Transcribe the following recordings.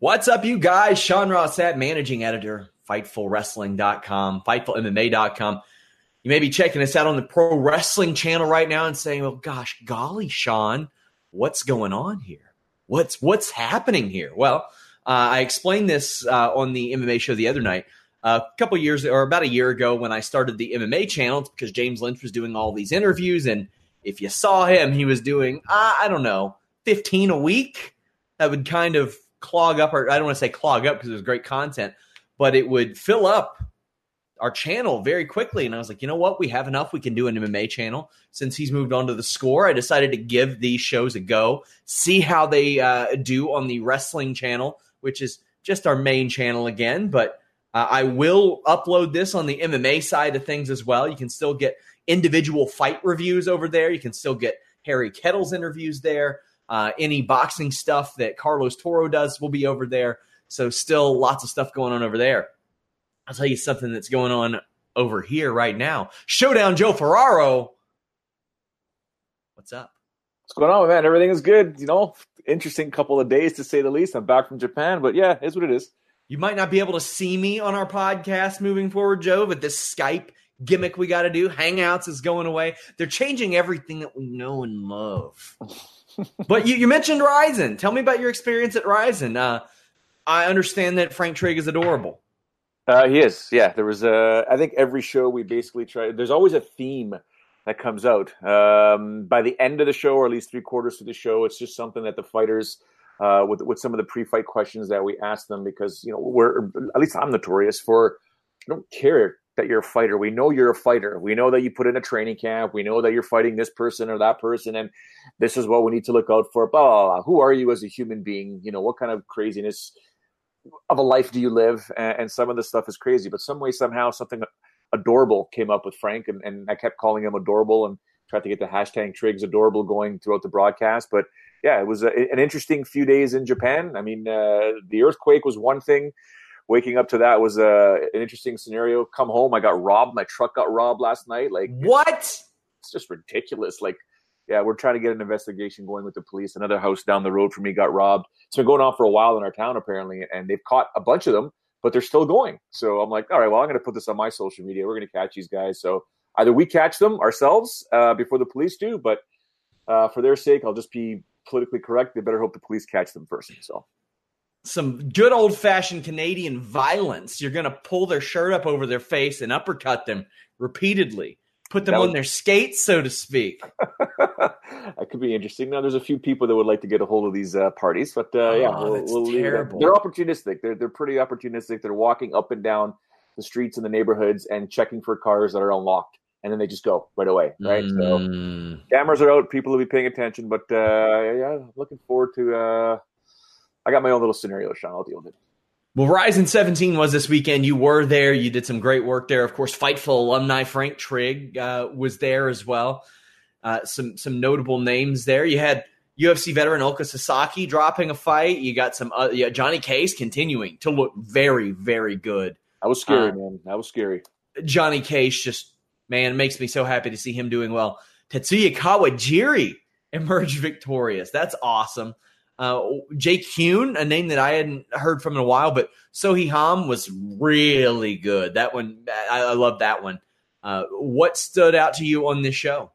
What's up, you guys? Sean Ross Sapp, managing editor, FightfulWrestling.com, FightfulMMA.com. You may be checking us out on the Pro Wrestling channel right now and saying, "Well, gosh, golly, Sean, what's going on here? What's what's happening here?" Well, uh, I explained this uh, on the MMA show the other night. A couple years or about a year ago, when I started the MMA channel, because James Lynch was doing all these interviews, and if you saw him, he was doing uh, I don't know, fifteen a week. That would kind of clog up, or I don't want to say clog up because it was great content, but it would fill up our channel very quickly. And I was like, you know what? We have enough. We can do an MMA channel. Since he's moved on to the score, I decided to give these shows a go, see how they uh, do on the wrestling channel, which is just our main channel again. But uh, I will upload this on the MMA side of things as well. You can still get individual fight reviews over there. You can still get Harry Kettle's interviews there. Uh, any boxing stuff that Carlos Toro does will be over there. So still lots of stuff going on over there. I'll tell you something that's going on over here right now. Showdown Joe Ferraro. What's up? What's going on, man? Everything is good. You know, interesting couple of days to say the least. I'm back from Japan, but yeah, it's what it is. You might not be able to see me on our podcast moving forward, Joe, but this Skype gimmick we got to do, Hangouts is going away. They're changing everything that we know and love but you, you, mentioned Rizin. Tell me about your experience at Rizin. Uh, I understand that Frank Trigg is adorable. Uh, he is. Yeah, there was. A, I think every show we basically try. There's always a theme that comes out. Um, by the end of the show, or at least three quarters of the show, it's just something that the fighters, uh, with with some of the pre-fight questions that we ask them, because you know we're at least I'm notorious for. I don't care that you're a fighter. We know you're a fighter. We know that you put in a training camp. We know that you're fighting this person or that person, and this is what we need to look out for. Blah, blah, blah. Who are you as a human being? You know, what kind of craziness of a life do you live? And, some of this stuff is crazy, but some way, somehow, something adorable came up with Frank, and, and I kept calling him adorable and tried to get the hashtag Triggs adorable going throughout the broadcast. But yeah, it was a, an interesting few days in Japan. I mean, uh, the earthquake was one thing waking up to that was uh, an interesting scenario. Come home, I got robbed. My truck got robbed last night. Like what? It's just ridiculous. Like, yeah, we're trying to get an investigation going with the police. Another house down the road from me got robbed. It's been going on for a while in our town apparently, and they've caught a bunch of them, but they're still going. So I'm like, all right, well, I'm going to put this on my social media. We're going to catch these guys. So either we catch them ourselves uh, before the police do, but uh, for their sake, I'll just be politically correct. They better hope the police catch them first. So some good old fashioned Canadian violence. You're going to pull their shirt up over their face and uppercut them repeatedly, put them on their skates, so to speak. that could be interesting. Now, there's a few people that would like to get a hold of these uh, parties, but uh, oh, yeah, we'll, we'll terrible. They're opportunistic. They're they're pretty opportunistic. They're walking up and down the streets in the neighborhoods and checking for cars that are unlocked. And then they just go right away, right? Mm. So cameras are out. People will be paying attention. But uh, yeah, looking forward to uh, I got my own little scenario, Sean. I'll deal with it. Well, Rizin 17 was this weekend. You were there. You did some great work there. Of course, Fightful alumni Frank Trigg uh, was there as well. Uh, some some notable names there. You had UFC veteran Ulka Sasaki dropping a fight. You got some uh, yeah, Johnny Case continuing to look very, very good. That was scary, uh, man. That was scary. Johnny Case just man makes me so happy to see him doing well. Tetsuya Kawajiri emerged victorious. That's awesome. Uh, Jake Heun, a name that I hadn't heard from in a while, but Seo Hee Ham was really good. That one, I, I love that one. Uh, what stood out to you on this show?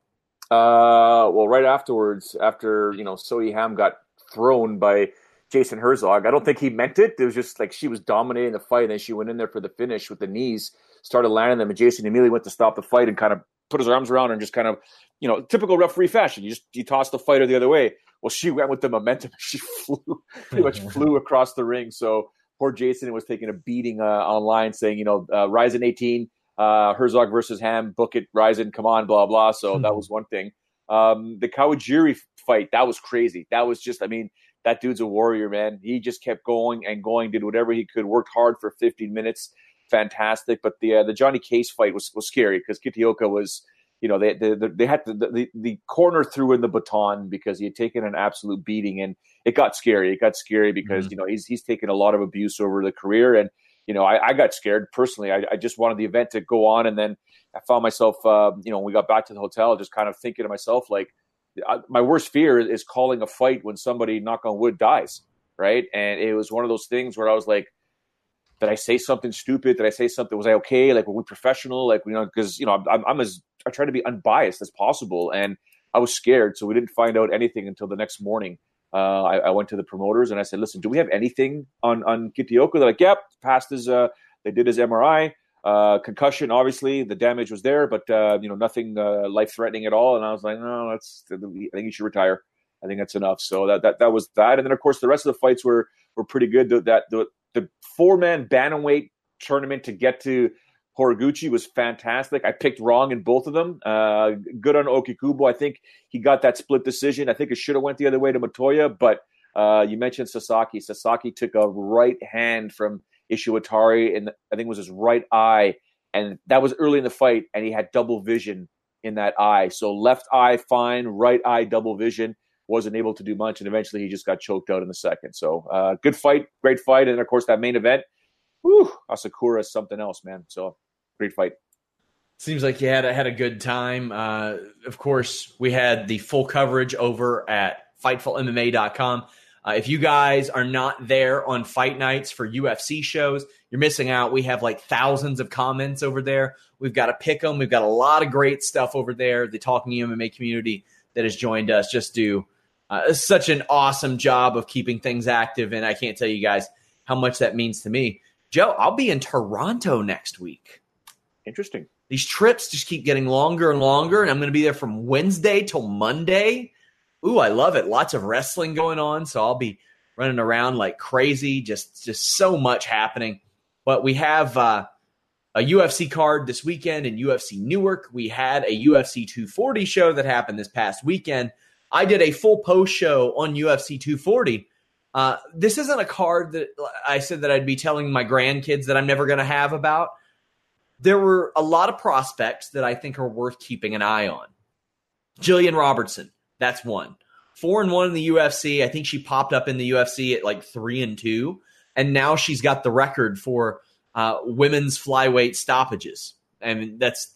Uh, well, right afterwards, after you know, Seo Hee Ham got thrown by Jason Herzog. I don't think he meant it. It was just like she was dominating the fight, and then she went in there for the finish with the knees, started landing them, and Jason immediately went to stop the fight and kind of put his arms around her and just kind of, you know, typical referee fashion. You just you toss the fighter the other way. Well, she went with the momentum. She flew, pretty much flew across the ring. So poor Jason was taking a beating uh, online, saying, you know, uh, Rizin 18, uh, Herzog versus Ham, book it, Rizin, come on, blah blah. So that hmm. was one thing. Um, the Kawajiri fight that was crazy. That was just, I mean, that dude's a warrior, man. He just kept going and going, did whatever he could, worked hard for 15 minutes, fantastic. But the uh, the Johnny Case fight was was scary because Kitaoka was, you know, they they, they had to, the the corner threw in the baton because he had taken an absolute beating, and it got scary. It got scary because mm-hmm. you know he's he's taken a lot of abuse over the career, and you know I, I got scared personally. I, I, just wanted the event to go on, and then I found myself, uh, you know, when we got back to the hotel, just kind of thinking to myself like my worst fear is calling a fight when somebody, knock on wood, dies. Right. And it was one of those things where I was like, did I say something stupid? Did I say something? Was I okay? Like, were we professional? Like, you know, because, you know, I'm, I'm as, I tried to be unbiased as possible. And I was scared. So we didn't find out anything until the next morning. Uh, I, I, went to the promoters and I said, listen, do we have anything on, on Kitaoka? They're like, yep, passed his, uh, they did his MRI. Uh, concussion, obviously, the damage was there, but uh, you know nothing uh, life threatening at all. And I was like, no, that's I think you should retire. I think that's enough. So that that that was that. And then of course the rest of the fights were were pretty good. The, that the the four man bantamweight tournament to get to Horiguchi was fantastic. I picked wrong in both of them. Uh, good on Ougikubo. I think he got that split decision. I think it should have went the other way to Motoya, but uh, you mentioned Sasaki. Sasaki took a right hand from Ishiwatari, and I think it was his right eye, and that was early in the fight, and he had double vision in that eye. So left eye fine, right eye double vision. Wasn't able to do much, and eventually he just got choked out in the second. So uh, good fight, great fight, and of course that main event, whew, Asakura is something else, man. So great fight. Seems like you had a, had a good time. Uh, of course, we had the full coverage over at FightfulMMA.com. Uh, if you guys are not there on fight nights for UFC shows, you're missing out. We have like thousands of comments over there. We've got to pick them. We've got a lot of great stuff over there. The Talking MMA community that has joined us just do uh, such an awesome job of keeping things active. And I can't tell you guys how much that means to me. Joe, I'll be in Toronto next week. Interesting. These trips just keep getting longer and longer, and I'm going to be there from Wednesday till Monday ooh, I love it. Lots of wrestling going on, so I'll be running around like crazy. Just just so much happening. But we have uh, a UFC card this weekend in UFC Newark. We had a UFC 240 show that happened this past weekend. I did a full post show on UFC 240. Uh, this isn't a card that I said that I'd be telling my grandkids that I'm never going to have about. There were a lot of prospects that I think are worth keeping an eye on. Jillian Robertson, that's one. Four and one in the UFC. I think she popped up in the UFC at like three and two, and now she's got the record for uh, women's flyweight stoppages. I mean, that's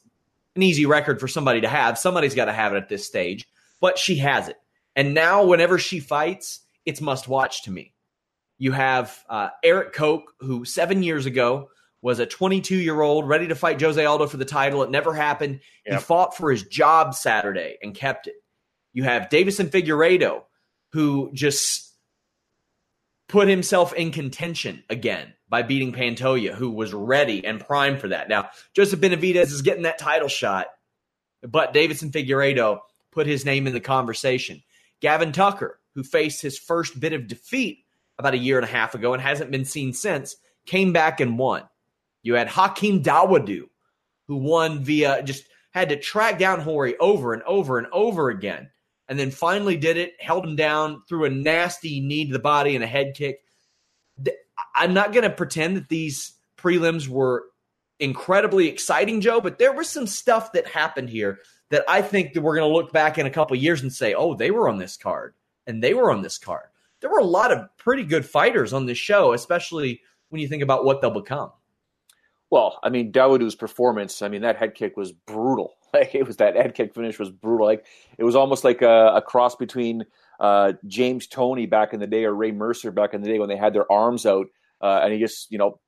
an easy record for somebody to have. Somebody's got to have it at this stage, but she has it. And now, whenever she fights, it's must watch to me. You have uh, Erik Koch, who seven years ago was a 22 year old ready to fight Jose Aldo for the title. It never happened. Yep. He fought for his job Saturday and kept it. You have Davison Figueiredo, who just put himself in contention again by beating Pantoja, who was ready and primed for that. Now, Joseph Benavidez is getting that title shot, but Davison Figueiredo put his name in the conversation. Gavin Tucker, who faced his first bit of defeat about a year and a half ago and hasn't been seen since, came back and won. You had Hakeem Dawodu, who won via just had to track down Horie over and over and over again and then finally did it, held him down, threw a nasty knee to the body and a head kick. I'm not going to pretend that these prelims were incredibly exciting, Joe, but there was some stuff that happened here that I think that we're going to look back in a couple years and say, oh, they were on this card. and they were on this card. There were a lot of pretty good fighters on this show, especially when you think about what they'll become. Well, I mean, Dawodu's performance, I mean, that head kick was brutal. Like it was that head kick finish was brutal. Like it was almost like a, a cross between uh, James Toney back in the day or Ray Mercer back in the day when they had their arms out, uh, and he just you know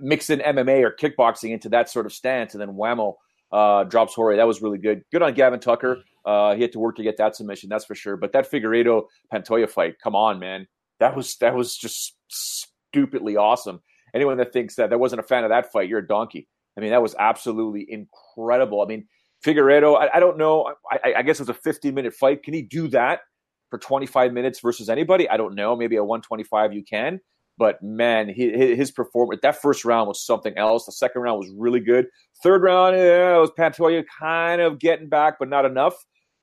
mixed in MMA or kickboxing into that sort of stance, and then whammo uh, drops Jorge. That was really good. Good on Gavin Tucker. Uh, he had to work to get that submission, that's for sure. But that Figueiredo Pantoja fight, come on, man, that was that was just stupidly awesome. Anyone that thinks that that wasn't a fan of that fight, you're a donkey. I mean, that was absolutely incredible. I mean, Figueiredo, I, I don't know. I, I, guess it was a 15 minute fight. Can he do that for 25 minutes versus anybody? I don't know. Maybe a 125 you can. But man, his performance, that first round was something else. The second round was really good. Third round, yeah, it was Pantoja kind of getting back, but not enough.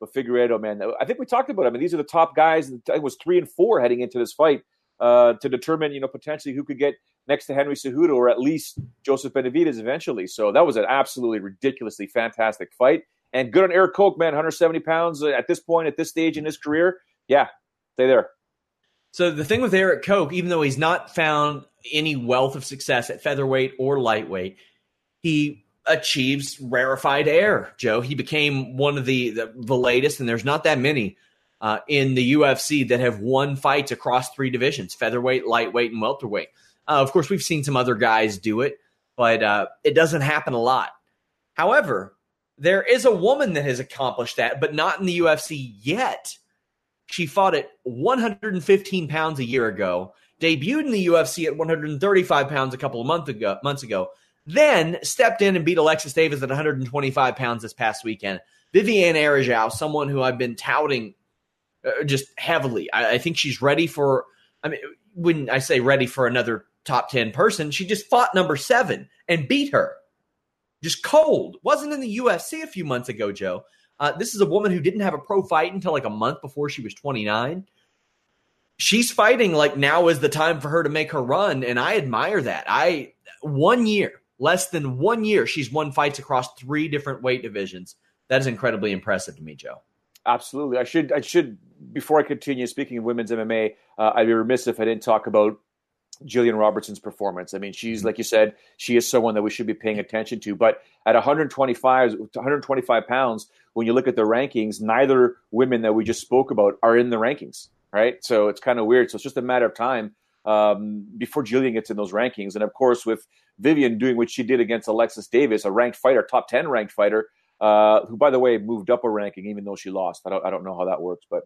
But Figueiredo, man, I think we talked about. It. I mean, these are the top guys. It was three and four heading into this fight uh, to determine, you know, potentially who could get next to Henry Cejudo or at least Joseph Benavidez eventually. So that was an absolutely ridiculously fantastic fight. And good on Erik Koch, man, 170 pounds at this point, at this stage in his career. Yeah, stay there. So the thing with Erik Koch, even though he's not found any wealth of success at featherweight or lightweight, he achieves rarefied air. Joe, he became one of the the, the latest, and there's not that many uh, in the UFC that have won fights across three divisions: featherweight, lightweight, and welterweight. Uh, of course, we've seen some other guys do it, but uh, it doesn't happen a lot. However, there is a woman that has accomplished that, but not in the UFC yet. She fought at 115 pounds a year ago, debuted in the UFC at 135 pounds a couple of month ago, months ago, then stepped in and beat Alexis Davis at 125 pounds this past weekend. Viviane Araujo, someone who I've been touting uh, just heavily. I, I think she's ready for. I mean, when I say ready for another top 10 person. She just fought number seven and beat her. Just cold. Wasn't in the UFC a few months ago, Joe. Uh, this is a woman who didn't have a pro fight until like a month before she was 29. She's fighting like now is the time for her to make her run, and I admire that. I one year, less than one year, she's won fights across three different weight divisions. That is incredibly impressive to me, Joe. Absolutely. I should. I should. Before I continue speaking of women's MMA, uh, I'd be remiss if I didn't talk about Jillian Robertson's performance. I mean, she's mm-hmm. like you said, she is someone that we should be paying attention to. But at 125, 125 pounds, when you look at the rankings, neither women that we just spoke about are in the rankings, right? So it's kind of weird. So it's just a matter of time um, before Jillian gets in those rankings. And of course, with Vivian doing what she did against Alexis Davis, a ranked fighter, top 10 ranked fighter, uh, who, by the way, moved up a ranking even though she lost. I don't, I don't know how that works, but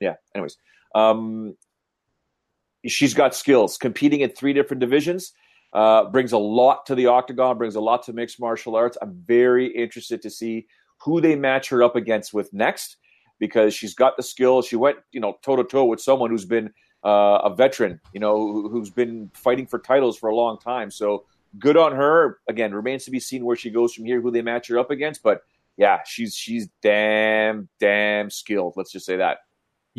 yeah. Anyways, um, she's got skills. Competing in three different divisions uh, brings a lot to the octagon, brings a lot to mixed martial arts. I'm very interested to see who they match her up against with next because she's got the skills. She went, you know, toe to toe with someone who's been uh, a veteran, you know, who's been fighting for titles for a long time. So good on her. Again, remains to be seen where she goes from here, who they match her up against. But yeah, she's she's damn damn skilled. Let's just say that.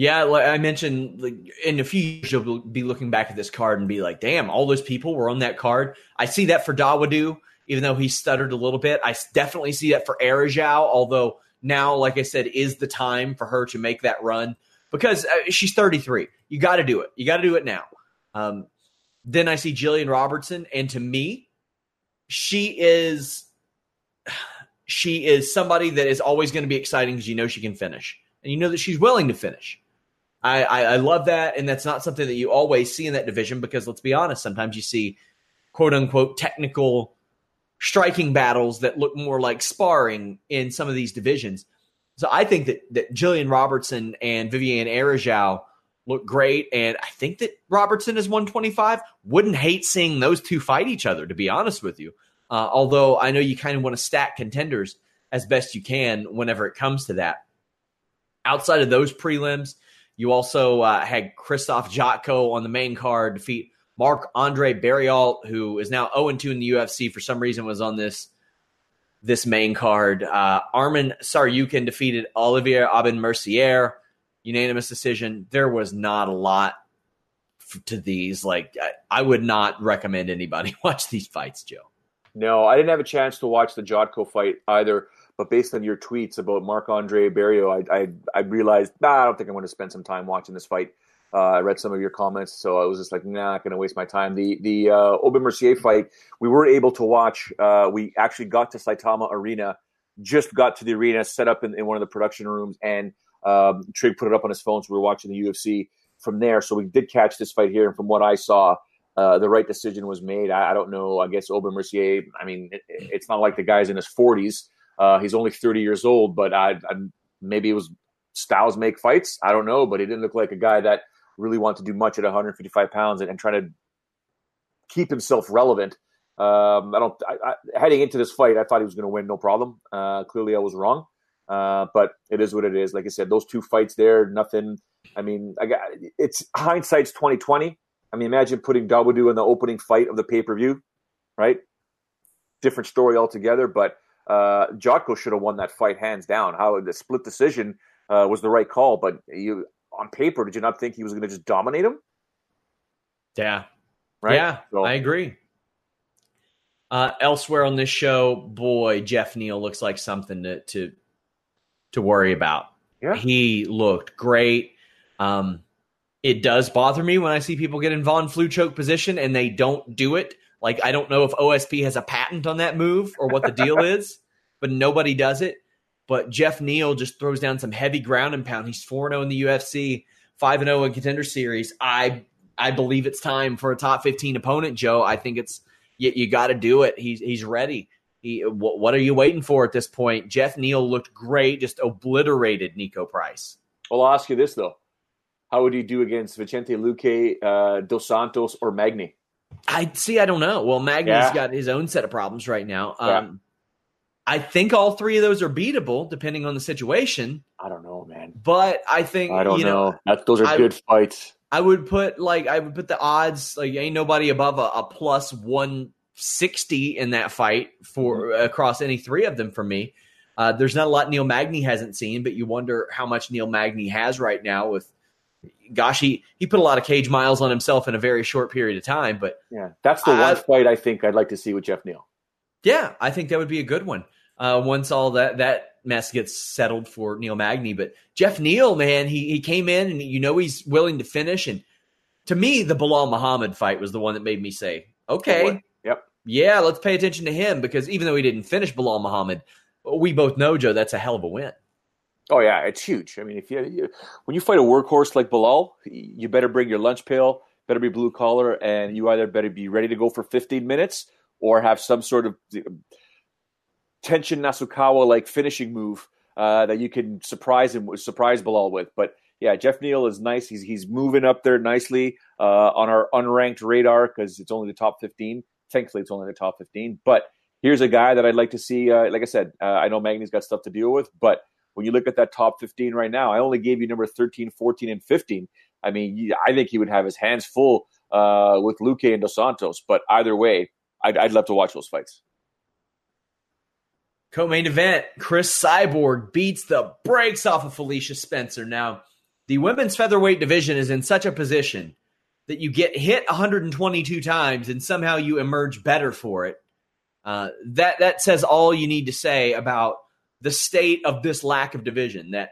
Yeah, like I mentioned, like in a few years you'll be looking back at this card and be like, "Damn, all those people were on that card." I see that for Dawodu, even though he stuttered a little bit. I definitely see that for Araujo, although now, like I said, is the time for her to make that run because uh, she's 33. You got to do it. You got to do it now. Um, then I see Jillian Robertson, and to me, she is she is somebody that is always going to be exciting because you know she can finish and you know that she's willing to finish. I, I, I love that, and that's not something that you always see in that division because let's be honest, sometimes you see quote unquote technical striking battles that look more like sparring in some of these divisions. So I think that that Jillian Robertson and Viviane Araujo look great, and I think that Robertson is 125. Wouldn't hate seeing those two fight each other, to be honest with you. Uh, although I know you kind of want to stack contenders as best you can whenever it comes to that. Outside of those prelims, you also uh, had Krzysztof Jotko on the main card defeat Marc Andre Barriault, who is now 0 2 in the UFC for some reason, was on this this main card. Uh, Arman Tsarukyan defeated Olivier Aubin Mercier, unanimous decision. There was not a lot f- to these. Like, I, I would not recommend anybody watch these fights, Joe. No, I didn't have a chance to watch the Jotko fight either. But based on your tweets about Marc Andre Barriault, I, I, I realized, nah, I don't think I'm going to spend some time watching this fight. Uh, I read some of your comments, so I was just like, nah, not going to waste my time. The the uh, Mercier fight, we were able to watch. Uh, we actually got to Saitama Arena, just got to the arena, set up in, in one of the production rooms, and um, Trigg put it up on his phone, so we were watching the UFC from there. So we did catch this fight here, and from what I saw, uh, the right decision was made. I, I, don't know. I guess Aubin Mercier. I mean, it, it's not like the guy's in his forties. Uh, he's only thirty years old, but I, I, maybe it was styles make fights. I don't know, but he didn't look like a guy that really wanted to do much at 155 pounds and, and trying to keep himself relevant. Um, I don't. I, I, heading into this fight, I thought he was going to win, no problem. Uh, clearly, I was wrong. Uh, but it is what it is. Like I said, those two fights there, nothing. I mean, I got it's hindsight's 2020. I mean, imagine putting Dawodu in the opening fight of the pay per view, right? Different story altogether. But uh, Jotko should have won that fight hands down. How the split decision uh, was the right call, but you on paper, did you not think he was going to just dominate him? Yeah. Right. Yeah, so, I agree. Uh, elsewhere on this show, boy, Jeff Neal looks like something to to to worry about. Yeah. He looked great. Um, it does bother me when I see people get in Von Flue choke position and they don't do it. Like I don't know if OSP has a patent on that move or what the deal is, but nobody does it. But Jeff Neal just throws down some heavy ground and pound. He's 4 0 in the UFC, 5 0 in contender series. I I believe it's time for a top 15 opponent, Joe. I think it's you, you got to do it. He's he's ready. He, what, what, are you waiting for at this point? Jeff Neal looked great, just obliterated Niko Price. Well, I'll ask you this though: How would he do against Vicente Luque, uh, Dos Santos, or Magny? I see. I don't know. Well, Magny's yeah. got his own set of problems right now. Um, I think all three of those are beatable depending on the situation. I don't know, man. But I think I don't you know. know those are I, good fights. I would put like I would put the odds like ain't nobody above a, a plus one sixty in that fight for mm-hmm. across any three of them for me. Uh, there's not a lot Neil Magny hasn't seen, but you wonder how much Neil Magny has right now. With gosh, he he put a lot of cage miles on himself in a very short period of time. But yeah, that's the one fight I think I'd like to see with Jeff Neal. Yeah, I think that would be a good one. Uh, once all that that mess gets settled for Neil Magny, but Jeff Neal, man, he he came in and you know he's willing to finish. And to me, the Belal Muhammad fight was the one that made me say, okay, yep, yeah, let's pay attention to him because even though he didn't finish Belal Muhammad, we both know Joe that's a hell of a win. Oh yeah, it's huge. I mean, if you, you when you fight a workhorse like Belal, you better bring your lunch pail, better be blue collar, and you either better be ready to go for 15 minutes or have some sort of Tenshin Nasukawa like finishing move uh, that you can surprise him surprise Belal with. But yeah, Jeff Neal is nice. He's he's moving up there nicely uh, on our unranked radar because it's only the top 15. Thankfully, it's only the top 15. But here's a guy that I'd like to see. Uh, like I said, uh, I know Magny's got stuff to deal with, but when you look at that top 15 right now, I only gave you number 13, 14, and 15. I mean, I think he would have his hands full uh, with Luque and Dos Santos. But either way, I'd, I'd love to watch those fights. Co-main event: Cris Cyborg beats the brakes off of Felicia Spencer. Now, the women's featherweight division is in such a position that you get hit 122 times and somehow you emerge better for it. Uh, that that says all you need to say about the state of this lack of division. That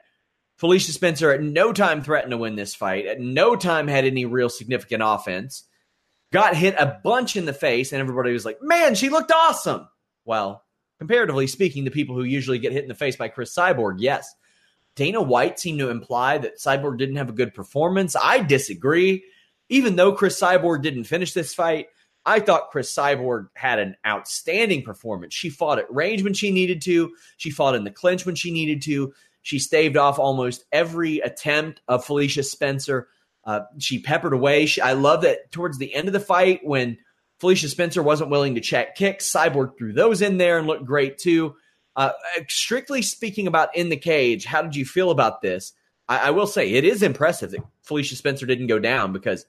Felicia Spencer at no time threatened to win this fight, at no time had any real significant offense got hit a bunch in the face, and everybody was like, man, she looked awesome. Well, comparatively speaking, the people who usually get hit in the face by Cris Cyborg, yes. Dana White seemed to imply that Cyborg didn't have a good performance. I disagree. Even though Cris Cyborg didn't finish this fight, I thought Cris Cyborg had an outstanding performance. She fought at range when she needed to. She fought in the clinch when she needed to. She staved off almost every attempt of Felicia Spencer. Uh, she peppered away. She, I love that towards the end of the fight when Felicia Spencer wasn't willing to check kicks, Cyborg threw those in there and looked great too. Uh, strictly speaking about in the cage, how did you feel about this? I, I will say it is impressive that Felicia Spencer didn't go down because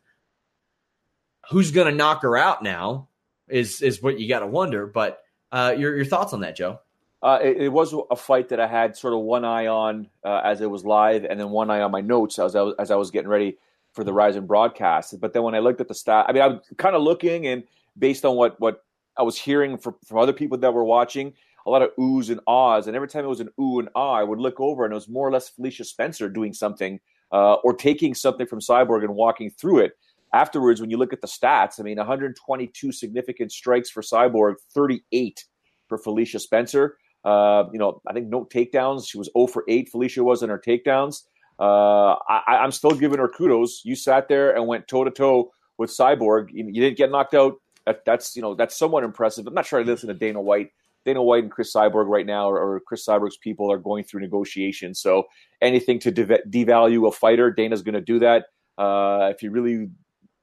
who's going to knock her out now is is what you got to wonder. But uh, your your thoughts on that, Joe? Uh, it, it, was a fight that I had sort of one eye on uh, as it was live, and then one eye on my notes as I was, as I was getting ready for the Rizin broadcast. But then when I looked at the stat, I mean, I was kind of looking and based on what what I was hearing from, from other people that were watching, a lot of oohs and ahs. And every time it was an ooh and ah, I would look over and it was more or less Felicia Spencer doing something uh, or taking something from Cyborg and walking through it. Afterwards, when you look at the stats, I mean, 122 significant strikes for Cyborg, 38 for Felicia Spencer. Uh, you know, I think no takedowns. She was 0 for 8. Felicia was in her takedowns. Uh, I, am still giving her kudos. You sat there and went toe to toe with Cyborg. You, you, didn't get knocked out. That, that's you know that's somewhat impressive. I'm not sure I listen to Dana White. Dana White and Cris Cyborg right now, or, or Cris Cyborg's people, are going through negotiations. So anything to de- devalue a fighter, Dana's going to do that. Uh, if you really,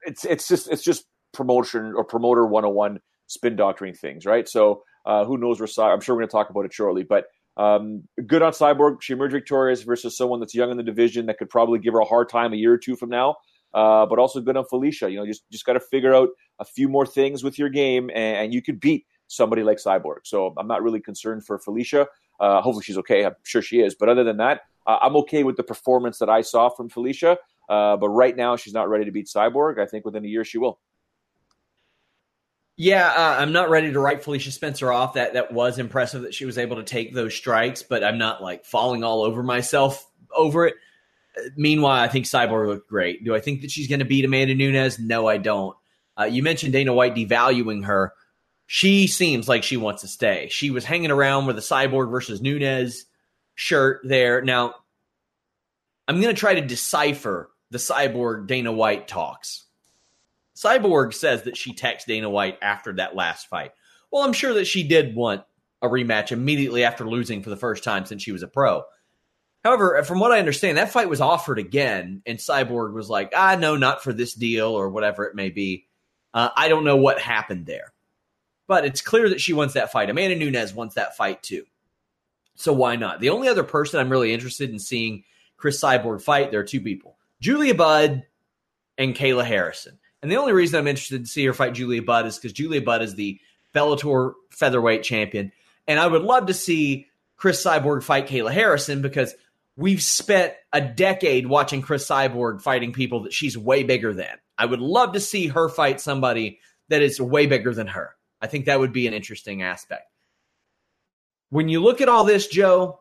it's it's just it's just promotion or promoter 101 spin doctoring things, right? So uh, who knows where I'm sure we're going to talk about it shortly, but um, good on Cyborg. She emerged victorious versus someone that's young in the division that could probably give her a hard time a year or two from now. Uh, but also good on Felicia. You know, just just got to figure out a few more things with your game, and, and, you could beat somebody like Cyborg. So I'm not really concerned for Felicia. Uh, hopefully she's okay. I'm sure she is. But other than that, uh, I'm okay with the performance that I saw from Felicia. Uh, but right now, she's not ready to beat Cyborg. I think within a year she will. Yeah, uh, I'm not ready to write Felicia Spencer off. That that was impressive that she was able to take those strikes, but I'm not like falling all over myself over it. Meanwhile, I think Cyborg looked great. Do I think that she's going to beat Amanda Nunes? No, I don't. Uh, you mentioned Dana White devaluing her. She seems like she wants to stay. She was hanging around with a Cyborg versus Nunes shirt there. Now, I'm going to try to decipher the Cyborg Dana White talks Cyborg says that she texted Dana White after that last fight. Well, I'm sure that she did want a rematch immediately after losing for the first time since she was a pro. However, from what I understand, that fight was offered again, and Cyborg was like, ah, no, not for this deal or whatever it may be. Uh, I don't know what happened there. But it's clear that she wants that fight. Amanda Nunes wants that fight too. So why not? The only other person I'm really interested in seeing Cris Cyborg fight, there are two people Julia Budd and Kayla Harrison. And the only reason I'm interested to see her fight Julia Budd is because Julia Budd is the Bellator featherweight champion. And I would love to see Cris Cyborg fight Kayla Harrison because we've spent a decade watching Cris Cyborg fighting people that she's way bigger than. I would love to see her fight somebody that is way bigger than her. I think that would be an interesting aspect. When you look at all this, Joe,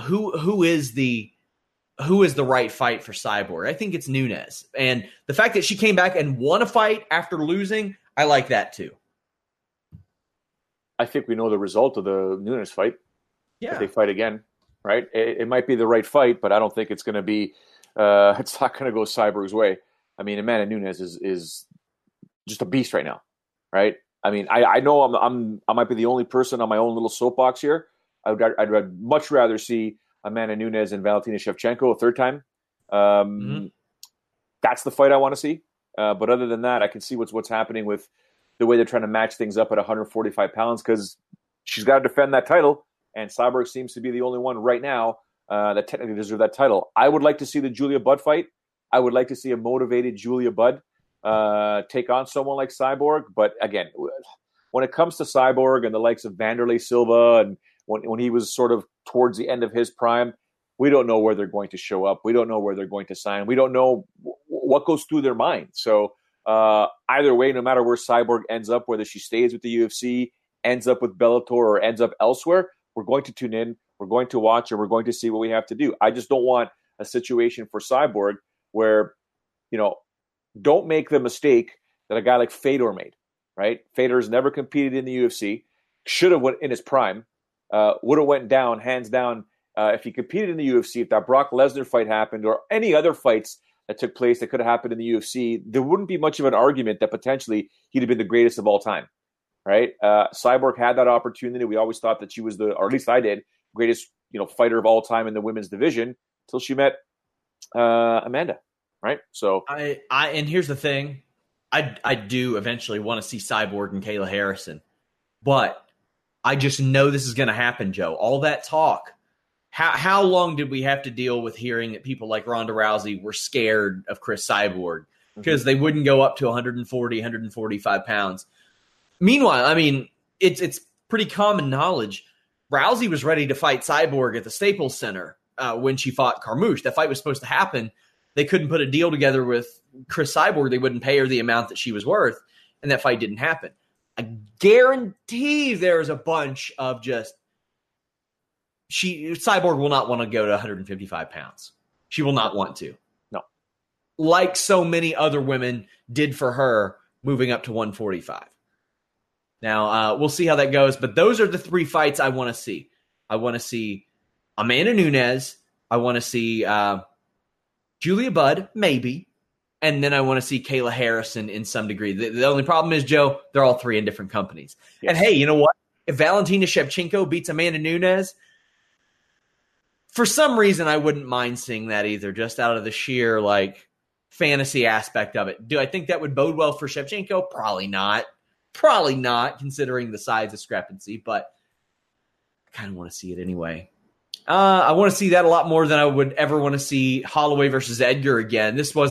who who is the who is the right fight for Cyborg? I think it's Nunes. And the fact that she came back and won a fight after losing, I like that too. I think we know the result of the Nunes fight. Yeah. If they fight again, right? It, it, might be the right fight, but I don't think it's going to be, uh, it's not going to go Cyborg's way. I mean, Amanda Nunes is, is just a beast right now, right? I mean, I, I know I'm, I'm, I might be the only person on my own little soapbox here. I would, I'd, I'd much rather see Amanda Nunes and Valentina Shevchenko a third time. Um, mm-hmm. That's the fight I want to see. Uh, but other than that, I can see what's what's happening with the way they're trying to match things up at 145 pounds because she's got to defend that title, and Cyborg seems to be the only one right now uh, that technically deserves that title. I would like to see the Julia Budd fight. I would like to see a motivated Julia Budd uh, take on someone like Cyborg. But again, when it comes to Cyborg and the likes of Wanderlei Silva and when, when he was sort of towards the end of his prime. We don't know where they're going to show up. We don't know where they're going to sign. We don't know w- what goes through their mind. So uh, either way, no matter where Cyborg ends up, whether she stays with the UFC, ends up with Bellator, or ends up elsewhere, we're going to tune in. We're going to watch, and we're going to see what we have to do. I just don't want a situation for Cyborg where, you know, don't make the mistake that a guy like Fedor made. Right? Fedor has never competed in the UFC. Should have went in his prime uh, would have went down hands down uh, if he competed in the UFC. If that Brock Lesnar fight happened or any other fights that took place that could have happened in the UFC, there wouldn't be much of an argument that potentially he'd have been the greatest of all time. Right? Uh, Cyborg had that opportunity. We always thought that she was the, or at least I did, greatest you know fighter of all time in the women's division until she met uh, Amanda. Right? So I, I, and here's the thing, I, I do eventually want to see Cyborg and Kayla Harrison, but I just know this is going to happen, Joe. All that talk. How how long did we have to deal with hearing that people like Ronda Rousey were scared of Cris Cyborg because mm-hmm. they wouldn't go up to 140, 145 pounds? Meanwhile, I mean, it's it's pretty common knowledge. Rousey was ready to fight Cyborg at the Staples Center uh, when she fought Carmouche. That fight was supposed to happen. They couldn't put a deal together with Cris Cyborg. They wouldn't pay her the amount that she was worth, and that fight didn't happen. I guarantee there's a bunch of just she Cyborg will not want to go to 155 pounds. She will not want to. No. Like so many other women did for her moving up to 145. Now, uh, we'll see how that goes, but those are the three fights I want to see. I want to see Amanda Nunes. I want to see uh, Julia Budd, maybe. And then I want to see Kayla Harrison in some degree. The, the only problem is, Joe, they're all three in different companies. Yes. And hey, you know what? If Valentina Shevchenko beats Amanda Nunes, for some reason I wouldn't mind seeing that either, just out of the sheer like fantasy aspect of it. Do I think that would bode well for Shevchenko? Probably not. Probably not, considering the size discrepancy, but I kind of want to see it anyway. Uh, I want to see that a lot more than I would ever want to see Holloway versus Edgar again. This was.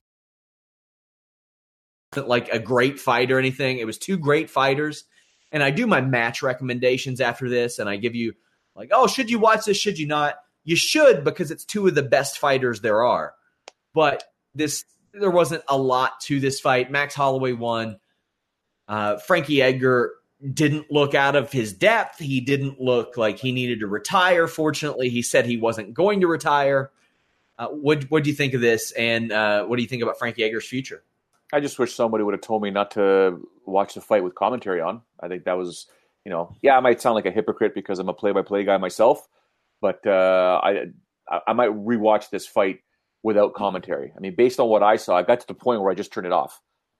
Like a great fight or anything. It was two great fighters. And I do my match recommendations after this, and I give you, like, oh, should you watch this? Should you not? You should because it's two of the best fighters there are. But this, there wasn't a lot to this fight. Max Holloway won. Uh, Frankie Edgar didn't look out of his depth. He didn't look like he needed to retire. Fortunately, he said he wasn't going to retire. Uh, what what do you think of this, and uh, what do you think about Frankie Edgar's future? I just wish somebody would have told me not to watch the fight with commentary on. I think that was, you know, yeah, I might sound like a hypocrite because I'm a play-by-play guy myself, but uh, I I might rewatch this fight without commentary. I mean, based on what I saw, I got to the point where I just turned it off.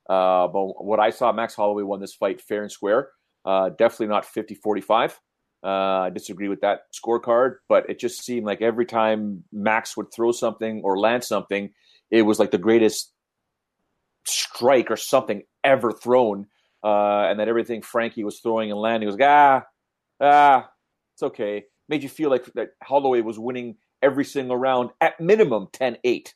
Uh, but what I saw, Max Holloway won this fight fair and square. Uh, definitely not 50 45. Uh, I disagree with that scorecard, but it just seemed like every time Max would throw something or land something, it was like the greatest strike or something ever thrown. Uh, and that everything Frankie was throwing and landing was like, ah, ah, it's okay. Made you feel like that Holloway was winning every single round at minimum 10 8,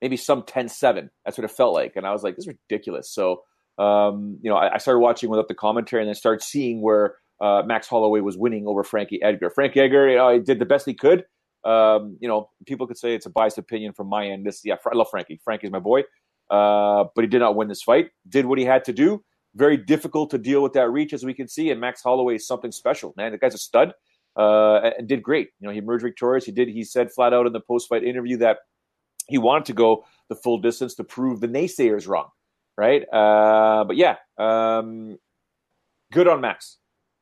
maybe some 10 7. That's what it felt like. And I was like, this is ridiculous. So, um, you know, I, I, started watching without the commentary and then started seeing where uh, Max Holloway was winning over Frankie Edgar. Frankie Edgar, you know, he did the best he could. Um, you know, people could say it's a biased opinion from my end. This, yeah, I love Frankie. Frankie's my boy, uh, but he did not win this fight. Did what he had to do. Very difficult to deal with that reach, as we can see. And Max Holloway is something special, man. The guy's a stud uh, and did great. You know, he emerged victorious. He did. He said flat out in the post-fight interview that he wanted to go the full distance to prove the naysayers wrong right? Uh, but yeah, um, good on Max.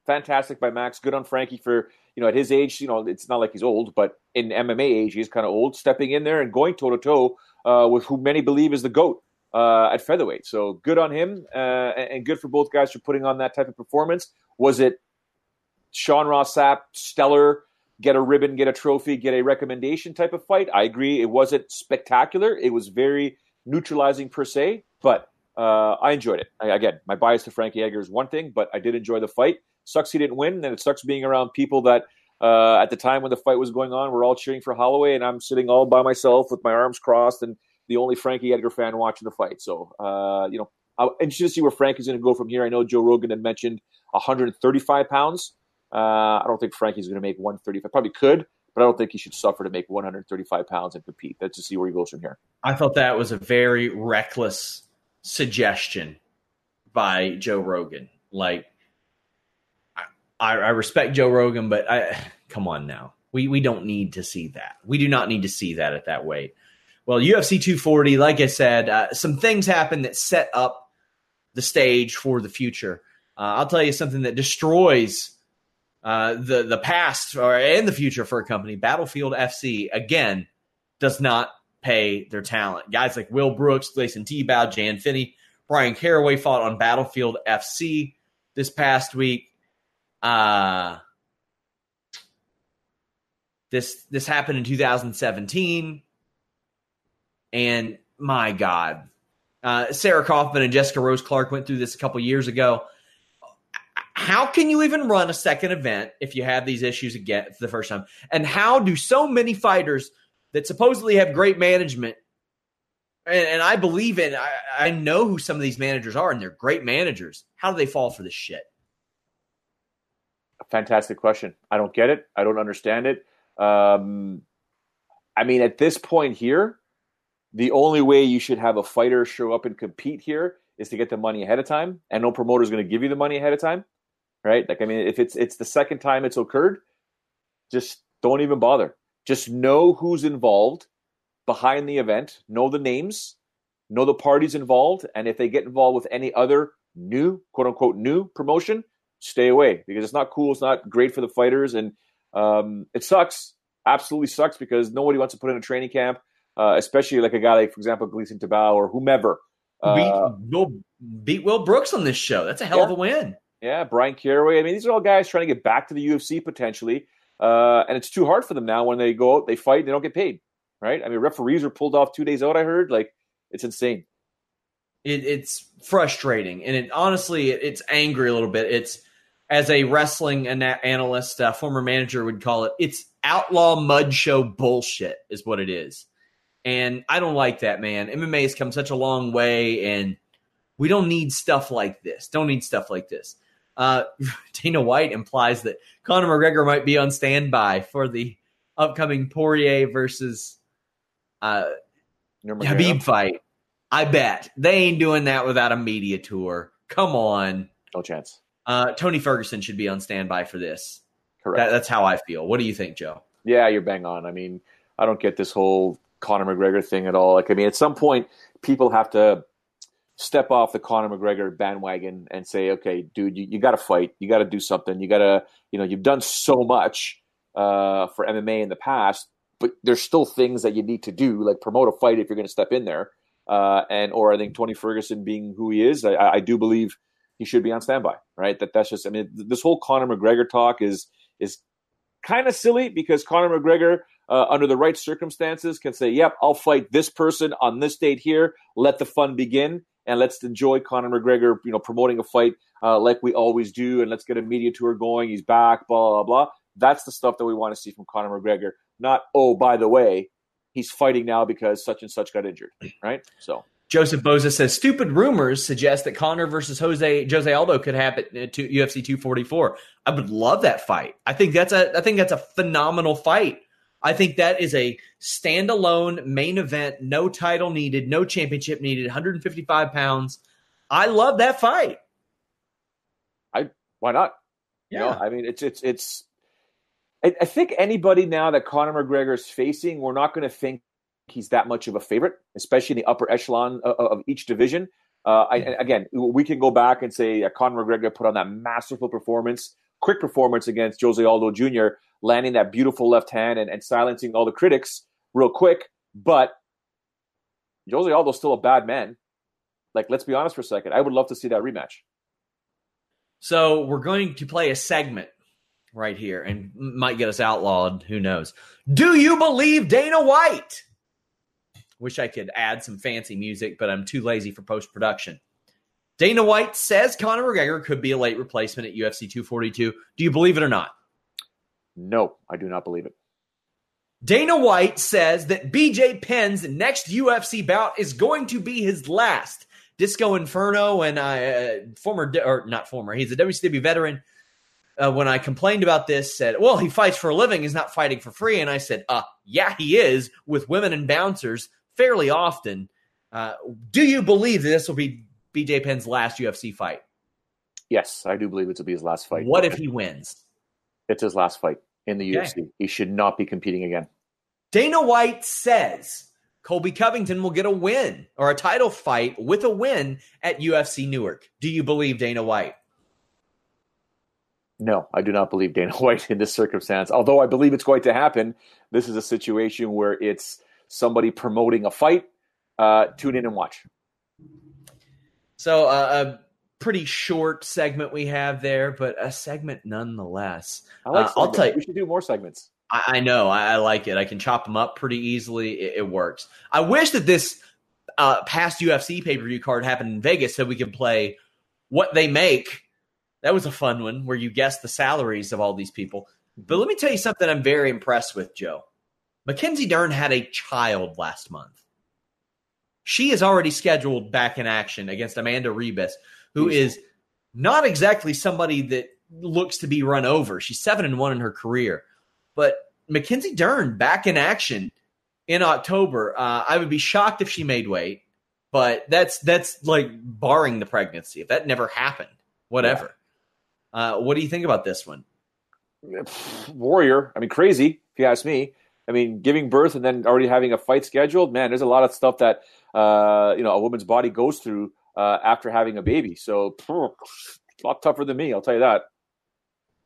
Fantastic by Max. Good on Frankie for you know at his age. You know it's not like he's old, but in MMA age he's kind of old, stepping in there and going toe to toe with who many believe is the goat uh, at featherweight. So good on him, uh, and good for both guys for putting on that type of performance. Was it Sean Ross Sapp, stellar? Get a ribbon, get a trophy, get a recommendation type of fight. I agree. It wasn't spectacular. It was very neutralizing per se, but uh, I enjoyed it. I, again, my bias to Frankie Edgar is one thing, but I did enjoy the fight. Sucks he didn't win, and it sucks being around people that uh, at the time when the fight was going on, we're all cheering for Holloway, and I'm sitting all by myself with my arms crossed and the only Frankie Edgar fan watching the fight. So, uh, you know, I'm interested to see where Frankie's going to go from here. I know Joe Rogan had mentioned 135 pounds. Uh, I don't think Frankie's going to make 135. Probably could, but I don't think he should suffer to make 135 pounds and compete. Let's just see where he goes from here. I thought that was a very reckless suggestion by Joe Rogan. Like, I, I respect Joe Rogan, but I come on now. We we don't need to see that. We do not need to see that at that weight. Well, UFC 240, like I said, uh, some things happened that set up the stage for the future. Uh, I'll tell you something that destroys uh, the the past or and the future for a company, Battlefield FC again does not pay their talent. Guys like Will Brooks, Gleison Tibau, Jan Finney, Brian Caraway fought on Battlefield FC this past week. Uh, this this happened in 2017, and my God, uh, Sarah Kaufman and Jessica Rose Clark went through this a couple years ago. How can you even run a second event if you have these issues again for the first time? And how do so many fighters that supposedly have great management and, and I believe in, I, I know who some of these managers are, and they're great managers. How do they fall for this shit? Fantastic question. I don't get it. I don't understand it. Um, I mean, at this point here, the only way you should have a fighter show up and compete here is to get the money ahead of time, and no promoter is going to give you the money ahead of time, right? Like, I mean, if it's it's the second time it's occurred, just don't even bother. Just know who's involved behind the event, know the names, know the parties involved, and if they get involved with any other new, quote unquote, new promotion, stay away because it's not cool. It's not great for the fighters, and um, it sucks. Absolutely sucks because nobody wants to put in a training camp, uh, especially like a guy like, for example, Gleison Tibau or whomever. Uh, beat, Will, beat Will Brooks on this show. That's a hell yeah. of a win. Yeah, Bryan Caraway. I mean, these are all guys trying to get back to the UFC potentially, uh, and it's too hard for them now when they go out, they fight, they don't get paid right? I mean, referees are pulled off two days out. I heard like it's insane. It, it's frustrating, and it honestly, it, it's angry a little bit. It's as a wrestling ana- analyst, uh, former manager would call it. It's outlaw mud show bullshit, is what it is, and I don't like that, man. MMA has come such a long way, and we don't need stuff like this. Don't need stuff like this. Uh, Dana White implies that Conor McGregor might be on standby for the upcoming Poirier versus uh, Khabib fight. I bet they ain't doing that without a media tour. Come on, no chance. Uh, Tony Ferguson should be on standby for this. Correct. That, that's how I feel. What do you think, Joe? Yeah, you're bang on. I mean, I don't get this whole Conor McGregor thing at all. Like, I mean, at some point, people have to step off the Conor McGregor bandwagon and say, okay, dude, you, you got to fight. You got to do something. You got to, you know, you've done so much uh, for MMA in the past but there's still things that you need to do, like promote a fight if you're going to step in there. Uh, and or I think Tony Ferguson being who he is, I, I, do believe he should be on standby. Right? That that's just. I mean, this whole Conor McGregor talk is is kind of silly because Conor McGregor, uh, under the right circumstances, can say, "Yep, I'll fight this person on this date here. Let the fun begin." And let's enjoy Conor McGregor, you know, promoting a fight uh, like we always do, and let's get a media tour going. He's back, blah blah blah. That's the stuff that we want to see from Conor McGregor not oh by the way he's fighting now because such and such got injured right so Joseph Boza says stupid rumors suggest that Conor versus Jose Jose Aldo could happen to UFC 244. I would love that fight. I think that's a I think that's a phenomenal fight. I think that is a standalone main event, no title needed, no championship needed, 155 pounds. I love that fight. I why not? Yeah. You know, I mean it's it's it's I, I think anybody now that Conor McGregor is facing, we're not going to think he's that much of a favorite, especially in the upper echelon of, of each division. Uh, I, again, we can go back and say uh, Conor McGregor put on that masterful performance, quick performance against Jose Aldo Jr., landing that beautiful left hand and, and silencing all the critics real quick. But Jose Aldo's still a bad man. Like, let's be honest for a second. I would love to see that rematch. So we're going to play a segment right here and might get us outlawed. Who knows? Do you believe Dana White? Wish I could add some fancy music, but I'm too lazy for post production. Dana White says Conor McGregor could be a late replacement at UFC 242. Do you believe it or not? No, I do not believe it. Dana White says that BJ Penn's next UFC bout is going to be his last. Disco Inferno and uh, former, or not former, he's a WCW veteran uh, when I complained about this, said, "Well, he fights for a living. He's not fighting for free." And I said, "Uh, yeah, he is with women and bouncers fairly often." Uh, do you believe that this will be BJ Penn's last UFC fight? Yes, I do believe it will be his last fight. What if he wins? It's his last fight in the okay. UFC. He should not be competing again. Dana White says Colby Covington will get a win or a title fight with a win at UFC Newark. Do you believe Dana White? No, I do not believe Dana White in this circumstance. Although I believe it's going to happen. This is a situation where it's somebody promoting a fight. Uh, tune in and watch. So uh, a pretty short segment we have there, but a segment nonetheless. I like. Uh, I'll tell you, we should do more segments. I, I know. I, I, like it. I can chop them up pretty easily. It, it works. I wish that this uh, past UFC pay per view card happened in Vegas so we could play what they make. That was a fun one where you guess the salaries of all these people. But let me tell you something I'm very impressed with, Joe. Mackenzie Dern had a child last month. She is already scheduled back in action against Amanda Ribas, who is not exactly somebody that looks to be run over. She's seven and one in her career. But Mackenzie Dern back in action in October. Uh, I would be shocked if she made weight, but that's that's like barring the pregnancy. If that never happened, whatever. Yeah. Uh, what do you think about this one? Warrior. I mean, crazy if you ask me. I mean, giving birth and then already having a fight scheduled. Man, there's a lot of stuff that uh, you know a woman's body goes through uh, after having a baby. So, a lot tougher than me. I'll tell you that.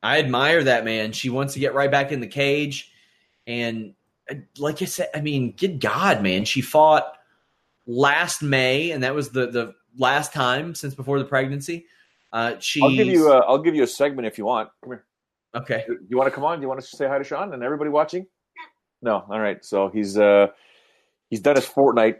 I admire that man. She wants to get right back in the cage, and uh, like I said, I mean, good God, man, she fought last May, and that was the the last time since before the pregnancy. Uh, she. I'll give you. A, I'll give you a segment if you want. Come here. Okay. You want to come on? Do you want to say hi to Sean and everybody watching? No. All right. So he's uh he's done his Fortnite.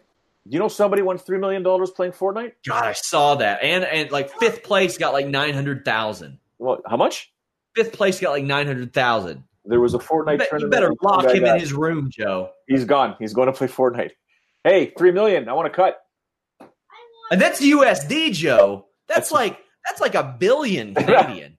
You know somebody won three million dollars playing Fortnite? God, I saw that. And and like fifth place got like nine hundred thousand. Well, how much? Fifth place got like nine hundred thousand. There was a Fortnite you, tournament. You better lock him in his room, Joe. He's gone. He's going to play Fortnite. Hey, three million. I want to cut. And that's USD, Joe. That's, that's like that's like a billion Canadian.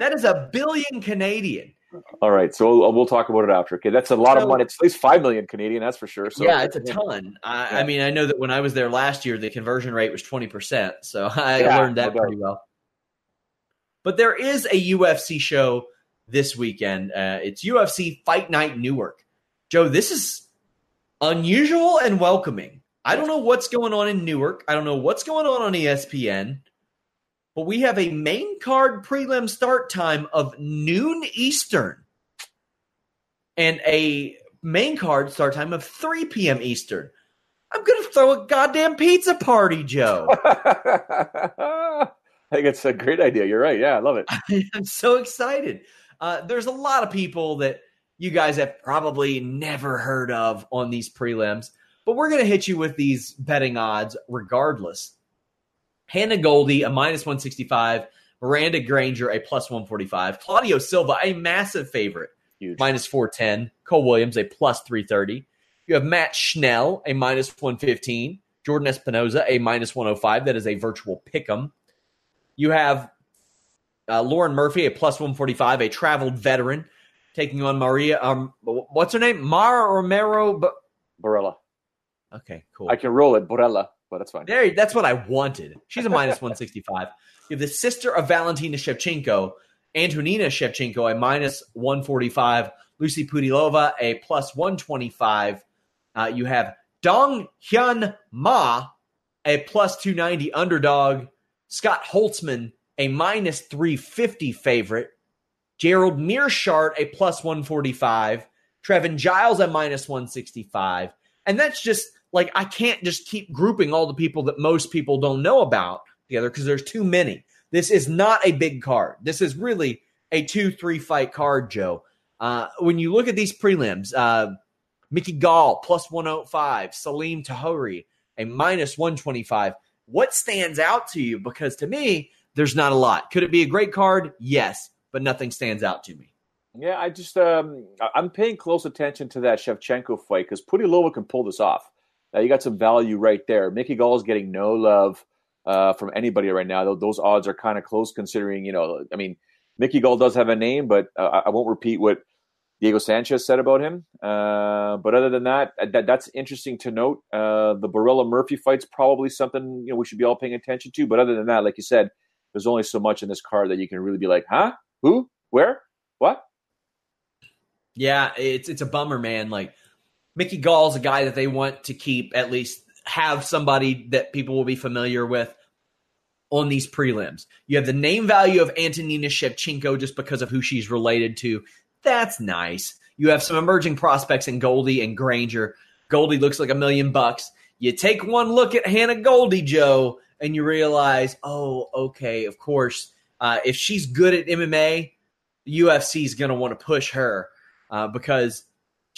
that is a billion Canadian. All right, so we'll, talk about it after. Okay, that's a lot so, of money. It's at least five million Canadian, that's for sure. So yeah, it's a ton. I, yeah. I, mean, I know that when I was there last year, the conversion rate was twenty percent, so I yeah, learned that no pretty well. But there is a UFC show this weekend. Uh, it's UFC Fight Night Newark. Joe, this is unusual and welcoming. I don't know what's going on in Newark. I don't know what's going on on ESPN but we have a main card prelim start time of noon Eastern and a main card start time of 3 p.m. Eastern. I'm going to throw a goddamn pizza party, Joe. I think it's a great idea. You're right. Yeah, I love it. I'm so excited. Uh, there's a lot of people that you guys have probably never heard of on these prelims, but we're going to hit you with these betting odds regardless. Hannah Goldie, a minus 165. Miranda Granger, a plus 145. Claudio Silva, a massive favorite, Huge. minus 410. Cole Williams, a plus 330. You have Matt Schnell, a minus 115. Jordan Espinoza, a minus 105. That is a virtual pick 'em. You have uh, Lauren Murphy, a plus 145, a traveled veteran, taking on Maria. Um, what's her name? Mara Romero B- Borella. Okay, cool. I can roll it, Borella but that's fine. There, that's what I wanted. She's a minus 165. You have the sister of Valentina Shevchenko, Antonina Shevchenko, a minus 145. Lucie Pudilova, a plus 125. Uh, you have Dong Hyun Ma, a plus 290 underdog. Scott Holtzman, a minus 350 favorite. Gerald Meerschaert, a plus 145. Trevin Giles, a minus 165. And that's just like I can't just keep grouping all the people that most people don't know about together because there's too many. This is not a big card. This is really a two, three fight card, Joe. Uh, when you look at these prelims, uh, Mickey Gall plus 105, Salim Touahri a minus 125. What stands out to you? Because to me, there's not a lot. Could it be a great card? Yes, but nothing stands out to me. Yeah, I just um, I'm paying close attention to that Shevchenko fight because Pudilova can pull this off. Uh, you got some value right there. Mickey Gall is getting no love uh, from anybody right now. Those odds are kind of close considering, you know, I mean, Mickey Gall does have a name, but uh, I won't repeat what Diego Sanchez said about him. Uh, but other than that, uh, that, that's interesting to note. Uh, the Borella Murphy fight's probably something you know we should be all paying attention to. But other than that, like you said, there's only so much in this card that you can really be like, huh, who, where, what? Yeah, it's it's a bummer, man. Like Mickey Gall's a guy that they want to keep at least have somebody that people will be familiar with. on these prelims. You have the name value of Antonina Shevchenko just because of who she's related to. That's nice. You have some emerging prospects in Goldie and Granger. Goldie looks like a million bucks. You take one look at Hannah Goldie, Joe, and you realize, oh, okay, of course, uh, if she's good at MMA, the UFC is going to want to push her uh, because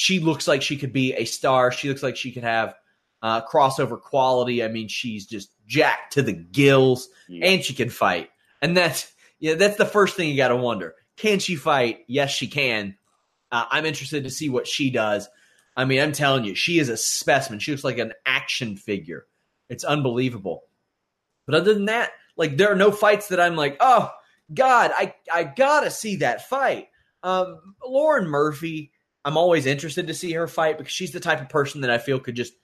she looks like she could be a star. She looks like she could have uh, crossover quality. I mean, she's just jacked to the gills, yeah. and she can fight. And that's yeah, that's the first thing you got to wonder: Can she fight? Yes, she can. Uh, I'm interested to see what she does. I mean, I'm telling you, she is a specimen. She looks like an action figure. It's unbelievable. But other than that, like there are no fights that I'm like, oh God, I I gotta see that fight. Um, Lauren Murphy, I'm always interested to see her fight because she's the type of person that I feel could just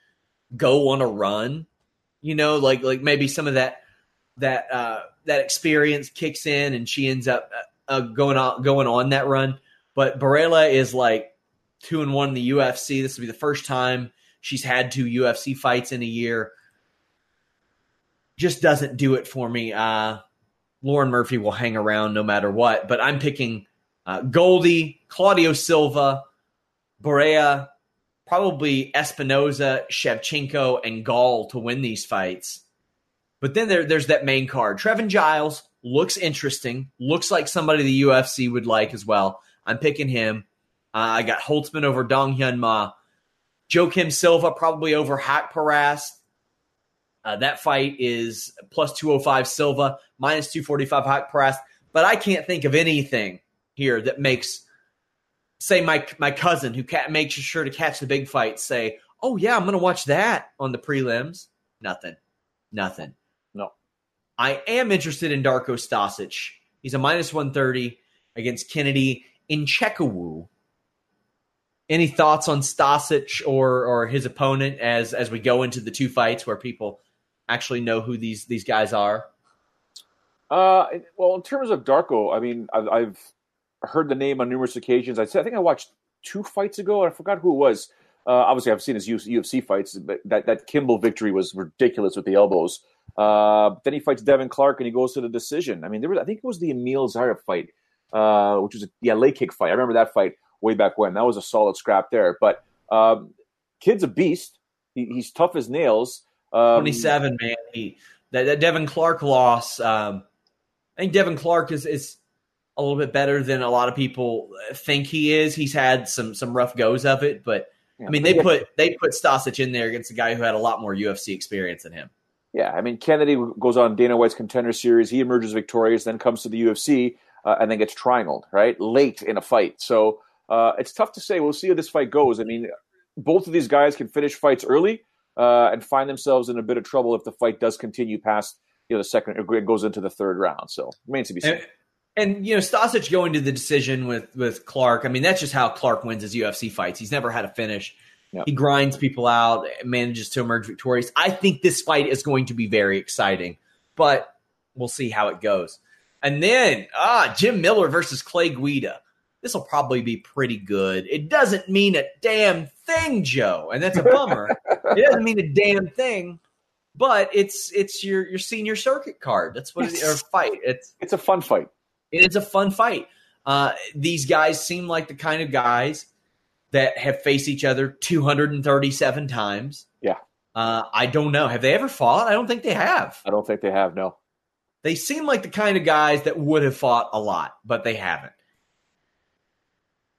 go on a run. You know, like like maybe some of that that uh, that experience kicks in and she ends up uh, uh going on going on that run. But Borella is like two and one in the UFC. This will be the first time she's had two UFC fights in a year. Just doesn't do it for me. Uh, Lauren Murphy will hang around no matter what, but I'm picking uh, Goldie, Claudio Silva, Borella, probably Espinoza, Shevchenko, and Gall to win these fights. But then there, there's that main card. Trevin Giles looks interesting, looks like somebody the UFC would like as well. I'm picking him. Uh, I got Holtzman over Dong Hyun Ma. Joaquim Silva probably over Haqparast. Uh, that fight is plus 205 Silva, minus 245 Haqparast. But I can't think of anything here that makes say my my cousin who ca- makes sure to catch the big fight say, "Oh yeah, I'm going to watch that on the prelims." Nothing, nothing. No. I am interested in Darko Stosic. He's a minus one thirty against Kennedy Nzechukwu. Any thoughts on Stosic or or his opponent as as we go into the two fights where people actually know who these these guys are? Uh, well, in terms of Darko, I mean, I've, I've heard the name on numerous occasions. I said I think I watched two fights ago. I forgot who it was. Uh, obviously, I've seen his UFC fights, but that, that Kimball victory was ridiculous with the elbows. Uh, then he fights Devin Clark and he goes to the decision. I mean, there was I think it was the Emil Zayev fight, uh, which was a yeah leg kick fight. I remember that fight way back when. That was a solid scrap there. But um, kid's a beast. He, he's tough as nails. Um, Twenty seven, man. He that, that Devin Clark loss. Um, I think Devin Clark is is a little bit better than a lot of people think he is. He's had some some rough goes of it, but yeah, I mean they put they put Stosic in there against a guy who had a lot more UFC experience than him. Yeah, I mean Kennedy goes on Dana White's contender series. He emerges victorious, then comes to the UFC uh, and then gets triangled right late in a fight. So uh, it's tough to say. We'll see how this fight goes. I mean, both of these guys can finish fights early uh, and find themselves in a bit of trouble if the fight does continue past you know the second it goes into the third round. So remains to be seen. And, and you know, Stosic going to the decision with with Clark. I mean, that's just how Clark wins his UFC fights. He's never had a finish. Yep. He grinds people out, manages to emerge victorious. I think this fight is going to be very exciting, but we'll see how it goes. And then, ah, Jim Miller versus Clay Guida. This will probably be pretty good. It doesn't mean a damn thing, Joe, and that's a bummer. it doesn't mean a damn thing, but it's it's your your senior circuit card. That's what it, or fight. It's it's a fun fight. It's a fun fight. Uh, these guys seem like the kind of guys that have faced each other 237 times. Yeah. Uh, I don't know. Have they ever fought? I don't think they have. I don't think they have. No. They seem like the kind of guys that would have fought a lot, but they haven't.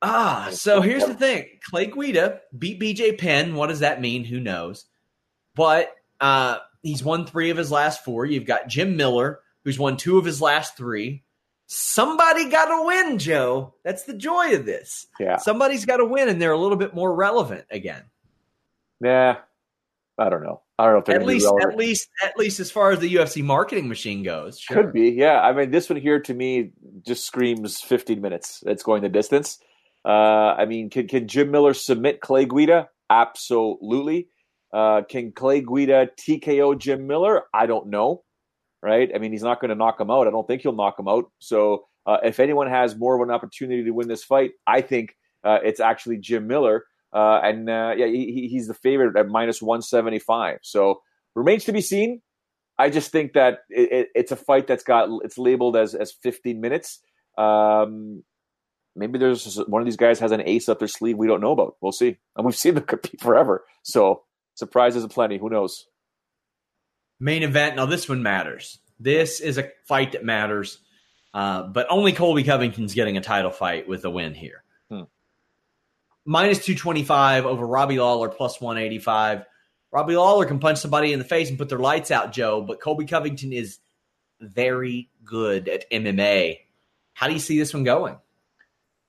Ah, so here's the thing: Clay Guida beat BJ Penn. What does that mean? Who knows? But uh, he's won three of his last four. You've got Jim Miller, who's won two of his last three somebody got to win, Joe. That's the joy of this. Yeah. Somebody's got to win, and they're a little bit more relevant again. Yeah. I don't know. I don't know if at least, at least, at least as far as the UFC marketing machine goes, sure. could be. Yeah, I mean, this one here to me just screams 15 minutes. It's going the distance. Uh, I mean, can can Jim Miller submit Clay Guida? Absolutely. Uh, can Clay Guida TKO Jim Miller? I don't know right? I mean, he's not going to knock him out. I don't think he'll knock him out. So uh, if anyone has more of an opportunity to win this fight, I think uh, it's actually Jim Miller. Uh, and uh, yeah, he, he's the favorite at minus 175. So remains to be seen. I just think that it, it, it's a fight that's got it's labeled as as 15 minutes. Um, maybe there's one of these guys has an ace up their sleeve we don't know about. We'll see. And we've seen them compete forever. So surprises aplenty. Who knows? Main event. Now this one matters. This is a fight that matters. Uh, but only Colby Covington's getting a title fight with a win here. Hmm. Minus 225 over Robbie Lawler plus 185. Robbie Lawler can punch somebody in the face and put their lights out, Joe, but Colby Covington is very good at MMA. How do you see this one going?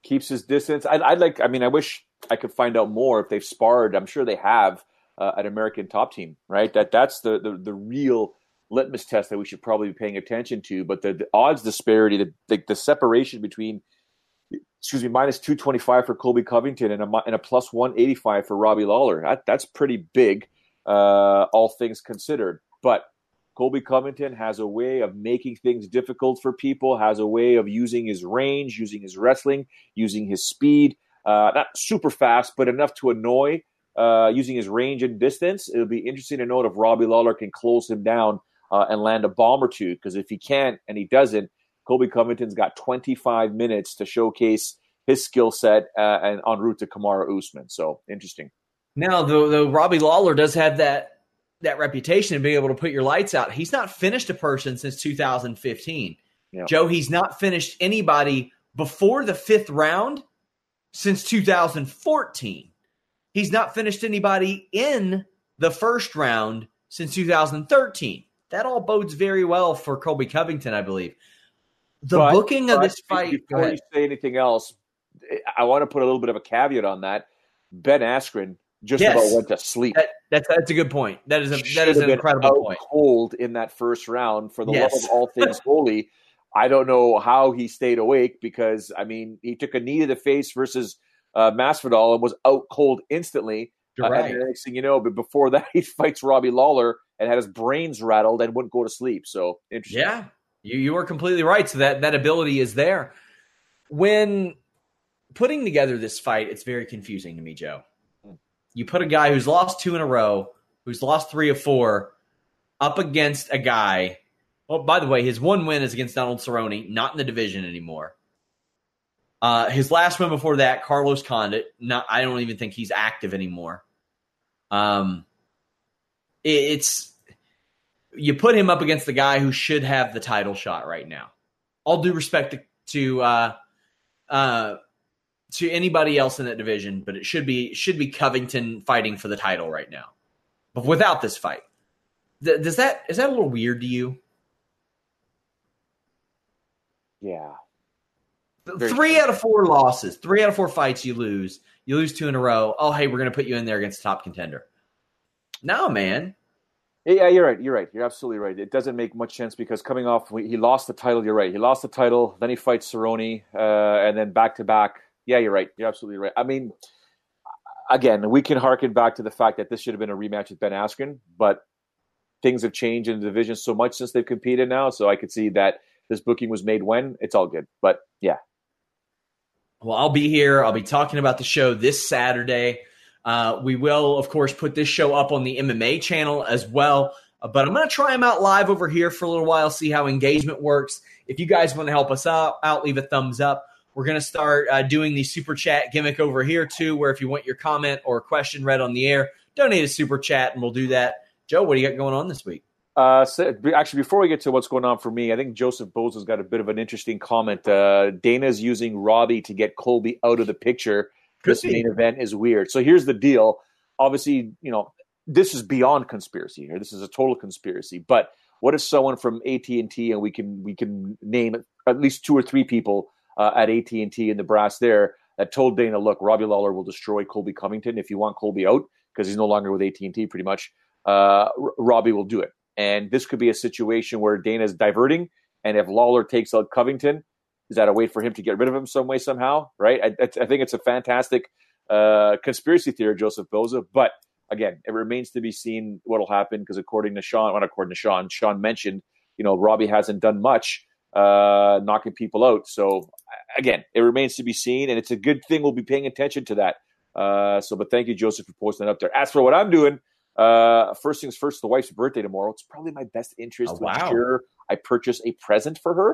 Keeps his distance. I'd, I'd like, I mean, I wish I could find out more if they've sparred. I'm sure they have uh, an American top team, right? That That's the, the, the real litmus test that we should probably be paying attention to. But the, the odds disparity, the, the, the separation between excuse me, minus 225 for Colby Covington and a, and a plus 185 for Robbie Lawler. That, that's pretty big uh, all things considered. But Colby Covington has a way of making things difficult for people, has a way of using his range, using his wrestling, using his speed. Uh, not super fast, but enough to annoy, uh, using his range and distance. It'll be interesting to note if Robbie Lawler can close him down uh, and land a bomb or two. Because if he can't and he doesn't, Colby Covington's got 25 minutes to showcase his skill set uh, and en route to Kamaru Usman. So interesting. Now, though, though Robbie Lawler does have that that reputation of being able to put your lights out, he's not finished a person since 2015. Yeah. Joe, he's not finished anybody before the fifth round since 2014. He's not finished anybody in the first round since 2013. That all bodes very well for Colby Covington, I believe. The but, booking of this fight. Before you say anything else, I want to put a little bit of a caveat on that. Ben Askren just yes. about went to sleep. That, that's that's a good point. That is a that is an incredible point. Cold in that first round for the yes. love of all things holy. I don't know how he stayed awake because I mean he took a knee to the face versus uh, Masvidal and was out cold instantly. Uh, right. And the next thing you know, but before that he fights Robbie Lawler and had his brains rattled and wouldn't go to sleep. So interesting. Yeah, you you are completely right. So that that ability is there. When putting together this fight, it's very confusing to me, Joe you put a guy who's lost two in a row, who's lost three of four, up against a guy. Well, by the way, his one win is against Donald Cerrone, not in the division anymore. Uh, his last win before that, Carlos Condit. Not, I don't even think he's active anymore. Um, it, it's you put him up against the guy who should have the title shot right now. All due respect to, to uh, uh, to anybody else in that division, but it should be should be Covington fighting for the title right now. But without this fight, th- does that is that a little weird to you? Yeah. Very three true. out of four losses, three out of four fights you lose. You lose two in a row. Oh, hey, we're going to put you in there against a top contender. No, man. Yeah, you're right. You're right. You're absolutely right. It doesn't make much sense because coming off, he lost the title. You're right. He lost the title. Then he fights Cerrone, uh, and then back to back yeah, you're right. You're absolutely right. I mean, again, we can harken back to the fact that this should have been a rematch with Ben Askren, but things have changed in the division so much since they've competed now. So I could see that this booking was made when it's all good. But yeah. Well, I'll be here. I'll be talking about the show this Saturday. Uh, we will, of course, put this show up on the MMA channel as well. Uh, but I'm going to try them out live over here for a little while, see how engagement works. If you guys want to help us out, out leave a thumbs up. We're going to start uh, doing the super chat gimmick over here too, where if you want your comment or question read on the air, donate a super chat and we'll do that. Joe, what do you got going on this week? Uh, so actually, before we get to what's going on for me, I think Joseph Boza's got a bit of an interesting comment. Uh, Dana's using Robbie to get Colby out of the picture. Could this be. main event is weird. So here's the deal. Obviously, you know this is beyond conspiracy here. This is a total conspiracy. But what if someone from AT and T and we can we can name at least two or three people uh, at AT and T in the brass there that told Dana, "Look, Robbie Lawler will destroy Colby Covington if you want Colby out because he's no longer with AT and T. Pretty much, uh, Robbie will do it." And this could be a situation where Dana's diverting, and if Lawler takes out Covington, is that a way for him to get rid of him some way somehow? Right? I, I think it's a fantastic uh, conspiracy theory, Joseph Boza, but again, it remains to be seen what'll happen because according to Sean, not according to Sean, Sean mentioned, you know, Robbie hasn't done much uh, knocking people out. So again, it remains to be seen, and it's a good thing we'll be paying attention to that. Uh, so, but thank you, Joseph, for posting that up there. As for what I'm doing, Uh, first things first, the wife's birthday tomorrow. It's probably my best interest Oh, to wow. ensure I purchase a present for her.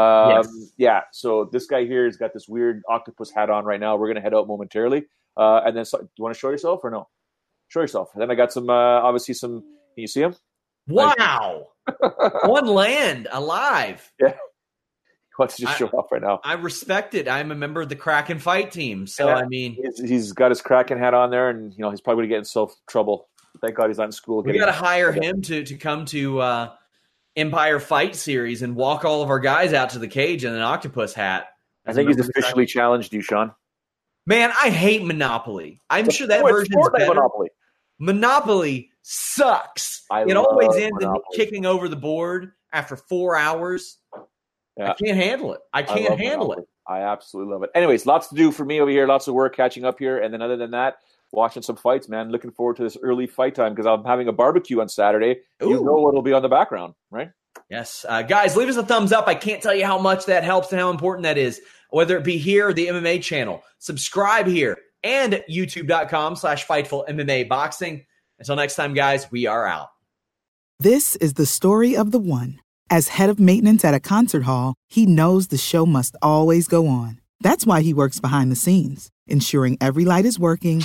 Um, Yes. Yeah. So this guy here has got this weird octopus hat on right now. We're gonna head out momentarily. Uh, and then, so, do you want to show yourself or no? Show yourself. And then I got some, uh, obviously some. Can you see him? Wow. One land alive. He wants to just I- show off right now. I respect it. I'm a member of the Kraken fight team. So, Yeah. I mean, He's, he's got his Kraken hat on there, and you know he's probably gonna get in self trouble. Thank God he's not in school. we got to hire him to, to come to uh, Empire Fight Series and walk all of our guys out to the cage in an octopus hat. I think he's As a member of the officially challenged you, Sean. Man, I hate Monopoly. I'm sure that version it's better. Monopoly. Monopoly sucks. I it always ends in kicking over the board after four hours. Yeah. I can't handle it. I I can't love handle Monopoly. I absolutely love it. Anyways, lots to do for me over here. Lots of work catching up here, and then other than that, watching some fights. Man, looking forward to this early fight time because I'm having a barbecue on Saturday. You know what'll be on the background, right? Yes. Uh, guys, leave us a thumbs up. I can't tell you how much that helps and how important that is, whether it be here or the MMA channel. Subscribe here and youtube.com slash fightful MMA boxing. Until next time, guys, we are out. This is the story of the one. As head of maintenance at a concert hall, he knows the show must always go on. That's why he works behind the scenes, ensuring every light is working,